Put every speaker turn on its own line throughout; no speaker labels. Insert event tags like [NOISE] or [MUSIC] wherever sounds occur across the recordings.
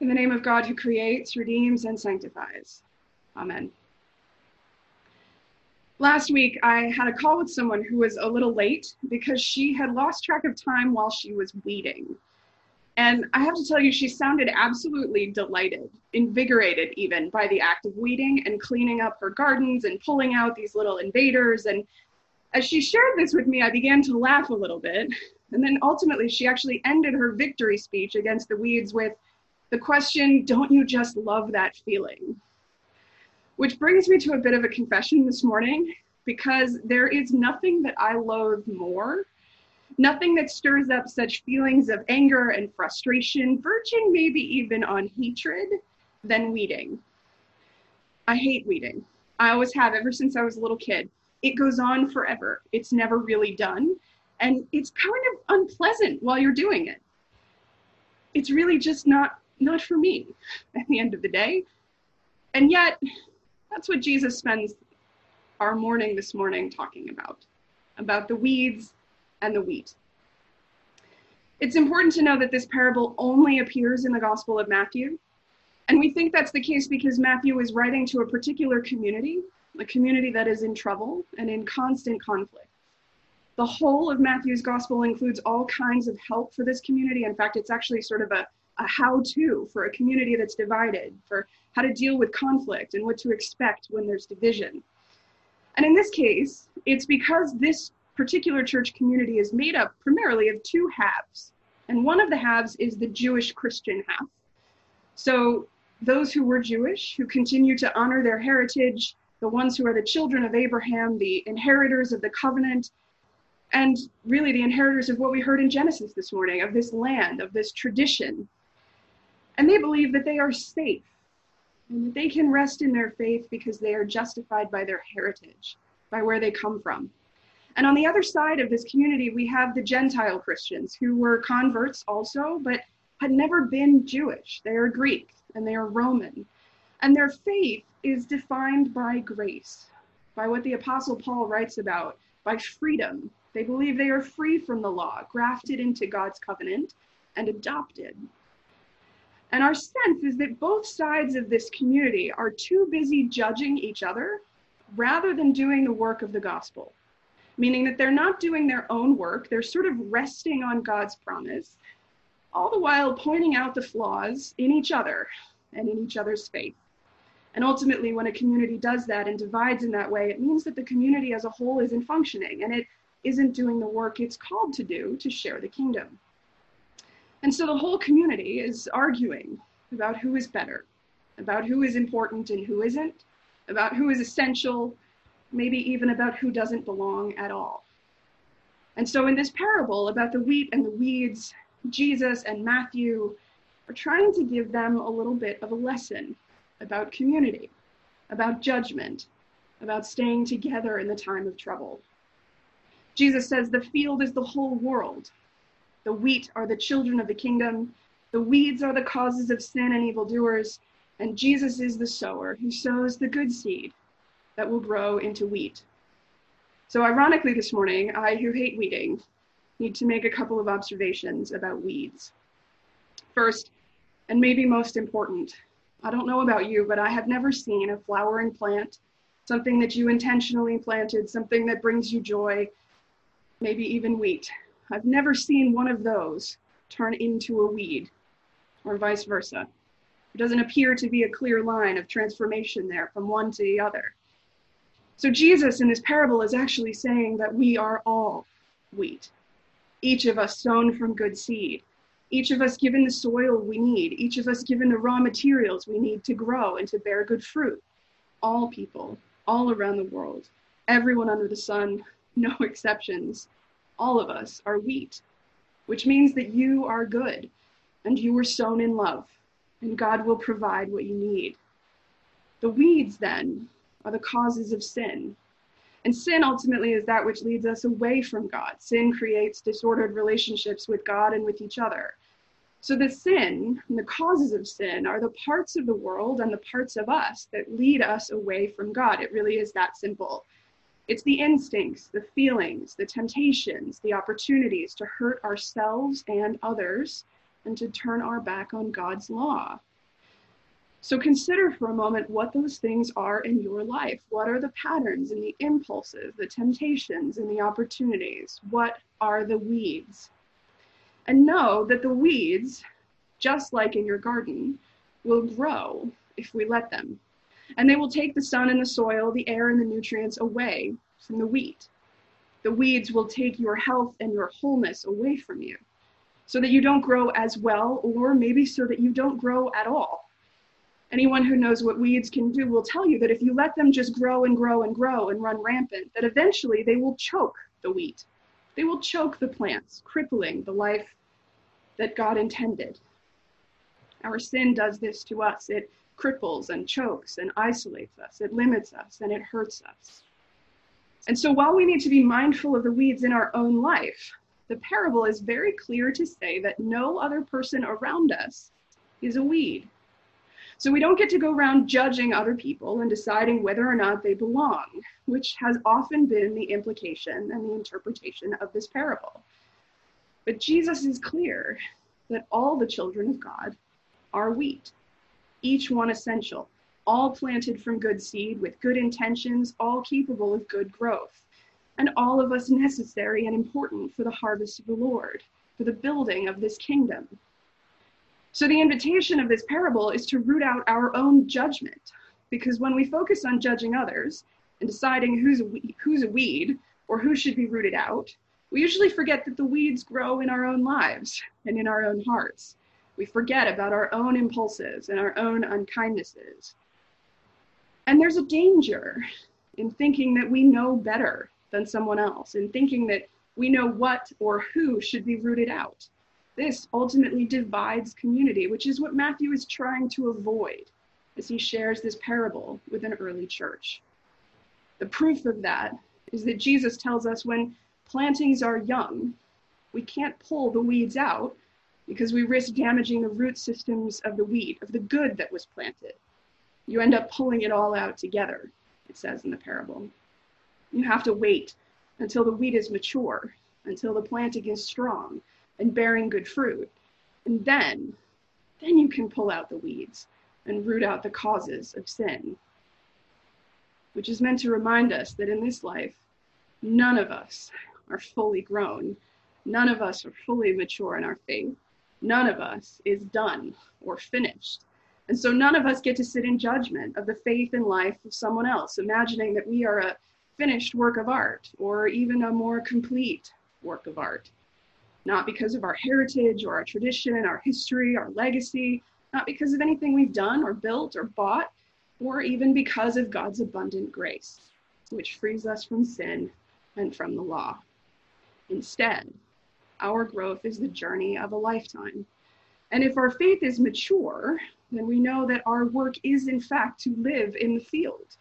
In the name of God who creates, redeems, and sanctifies. Amen. Last week, I had a call with someone who was a little late because she had lost track of time while she was weeding. And I have to tell you, she sounded absolutely delighted, invigorated even by the act of weeding and cleaning up her gardens and pulling out these little invaders. And as she shared this with me, I began to laugh a little bit. And then ultimately, she actually ended her victory speech against the weeds with the question, Don't you just love that feeling? Which brings me to a bit of a confession this morning because there is nothing that I loathe more, nothing that stirs up such feelings of anger and frustration, verging maybe even on hatred, than weeding. I hate weeding. I always have ever since I was a little kid. It goes on forever, it's never really done, and it's kind of unpleasant while you're doing it. It's really just not not for me at the end of the day. And yet, that's what Jesus spends our morning this morning talking about about the weeds and the wheat. It's important to know that this parable only appears in the Gospel of Matthew. And we think that's the case because Matthew is writing to a particular community, a community that is in trouble and in constant conflict. The whole of Matthew's Gospel includes all kinds of help for this community. In fact, it's actually sort of a, a how to for a community that's divided, for how to deal with conflict and what to expect when there's division. And in this case, it's because this particular church community is made up primarily of two halves. And one of the halves is the Jewish Christian half. So those who were Jewish, who continue to honor their heritage, the ones who are the children of Abraham, the inheritors of the covenant, and really the inheritors of what we heard in Genesis this morning, of this land, of this tradition. And they believe that they are safe and that they can rest in their faith because they are justified by their heritage, by where they come from. And on the other side of this community, we have the Gentile Christians who were converts also, but had never been Jewish. They are Greek and they are Roman. And their faith is defined by grace, by what the Apostle Paul writes about, by freedom. They believe they are free from the law, grafted into God's covenant, and adopted. And our sense is that both sides of this community are too busy judging each other rather than doing the work of the gospel, meaning that they're not doing their own work, they're sort of resting on God's promise, all the while pointing out the flaws in each other and in each other's faith. And ultimately, when a community does that and divides in that way, it means that the community as a whole isn't functioning and it isn't doing the work it's called to do to share the kingdom. And so the whole community is arguing about who is better, about who is important and who isn't, about who is essential, maybe even about who doesn't belong at all. And so in this parable about the wheat and the weeds, Jesus and Matthew are trying to give them a little bit of a lesson about community, about judgment, about staying together in the time of trouble. Jesus says the field is the whole world, the wheat are the children of the kingdom. The weeds are the causes of sin and evildoers. And Jesus is the sower who sows the good seed that will grow into wheat. So, ironically, this morning, I, who hate weeding, need to make a couple of observations about weeds. First, and maybe most important, I don't know about you, but I have never seen a flowering plant, something that you intentionally planted, something that brings you joy, maybe even wheat, I've never seen one of those turn into a weed or vice versa. There doesn't appear to be a clear line of transformation there from one to the other. So Jesus in this parable is actually saying that we are all wheat, each of us sown from good seed, each of us given the soil we need, each of us given the raw materials we need to grow and to bear good fruit. All people, all around the world, everyone under the sun, [LAUGHS] no exceptions all of us are wheat, which means that you are good and you were sown in love, and God will provide what you need. The weeds, then, are the causes of sin. And sin ultimately is that which leads us away from God. Sin creates disordered relationships with God and with each other. So the sin and the causes of sin are the parts of the world and the parts of us that lead us away from God. It really is that simple. It's the instincts, the feelings, the temptations, the opportunities to hurt ourselves and others and to turn our back on God's law. So consider for a moment what those things are in your life. What are the patterns and the impulses, the temptations and the opportunities? What are the weeds? And know that the weeds, just like in your garden, will grow if we let them. And they will take the sun and the soil, the air and the nutrients away from the wheat. The weeds will take your health and your wholeness away from you so that you don't grow as well, or maybe so that you don't grow at all anyone who knows what weeds can do will tell you that if you let them just grow and grow and grow and run rampant, that eventually they will choke the wheat. They will choke the plants, crippling the life that God intended. Our sin does this to us. It cripples and chokes and isolates us. It limits us and it hurts us. And so while we need to be mindful of the weeds in our own life, the parable is very clear to say that no other person around us is a weed. So we don't get to go around judging other people and deciding whether or not they belong, which has often been the implication and the interpretation of this parable. But Jesus is clear that all the children of God are wheat, each one essential, all planted from good seed with good intentions, all capable of good growth, and all of us necessary and important for the harvest of the Lord, for the building of this kingdom. So the invitation of this parable is to root out our own judgment, because when we focus on judging others and deciding who's a, who's a weed or who should be rooted out, we usually forget that the weeds grow in our own lives and in our own hearts. We forget about our own impulses and our own unkindnesses. And there's a danger in thinking that we know better than someone else, in thinking that we know what or who should be rooted out. This ultimately divides community, which is what Matthew is trying to avoid as he shares this parable with an early church. The proof of that is that Jesus tells us when plantings are young, we can't pull the weeds out because we risk damaging the root systems of the wheat, of the good that was planted. You end up pulling it all out together, it says in the parable. You have to wait until the wheat is mature, until the planting is strong, and bearing good fruit. And then, then you can pull out the weeds and root out the causes of sin. Which is meant to remind us that in this life, none of us are fully grown. None of us are fully mature in our faith. None of us is done or finished. And so none of us get to sit in judgment of the faith and life of someone else, imagining that we are a finished work of art or even a more complete work of art not because of our heritage or our tradition, our history, our legacy, not because of anything we've done or built or bought, or even because of God's abundant grace, which frees us from sin and from the law. Instead, our growth is the journey of a lifetime. And if our faith is mature, then we know that our work is, in fact, to live in the field,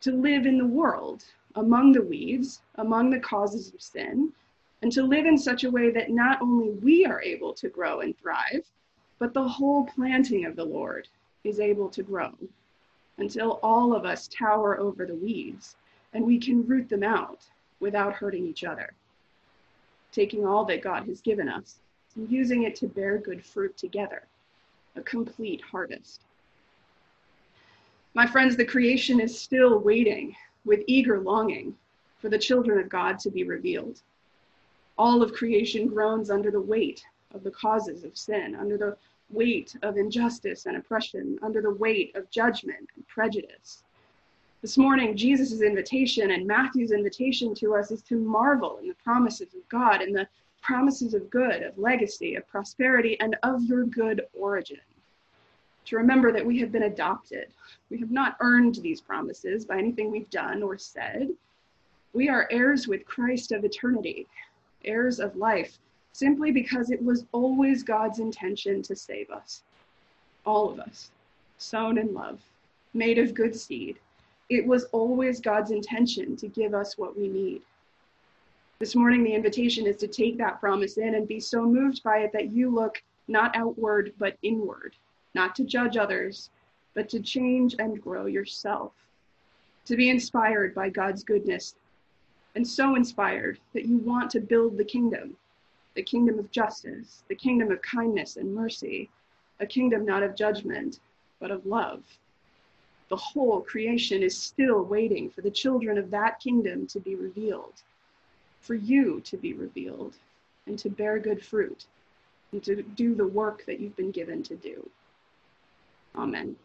to live in the world, among the weeds, among the causes of sin, and to live in such a way that not only we are able to grow and thrive, but the whole planting of the Lord is able to grow until all of us tower over the weeds and we can root them out without hurting each other. Taking all that God has given us and using it to bear good fruit together, a complete harvest. My friends, the creation is still waiting with eager longing for the children of God to be revealed. All of creation groans under the weight of the causes of sin, under the weight of injustice and oppression, under the weight of judgment and prejudice. This morning, Jesus' invitation and Matthew's invitation to us is to marvel in the promises of God and the promises of good, of legacy, of prosperity, and of your good origin. To remember that we have been adopted. We have not earned these promises by anything we've done or said. We are heirs with Christ of eternity, heirs of life, simply because it was always God's intention to save us. All of us, sown in love, made of good seed. It was always God's intention to give us what we need. This morning, the invitation is to take that promise in and be so moved by it that you look not outward, but inward, not to judge others, but to change and grow yourself, to be inspired by God's goodness. And so inspired that you want to build the kingdom. The kingdom of justice, the kingdom of kindness and mercy, a kingdom not of judgment, but of love. The whole creation is still waiting for the children of that kingdom to be revealed, for you to be revealed, and to bear good fruit, and to do the work that you've been given to do. Amen.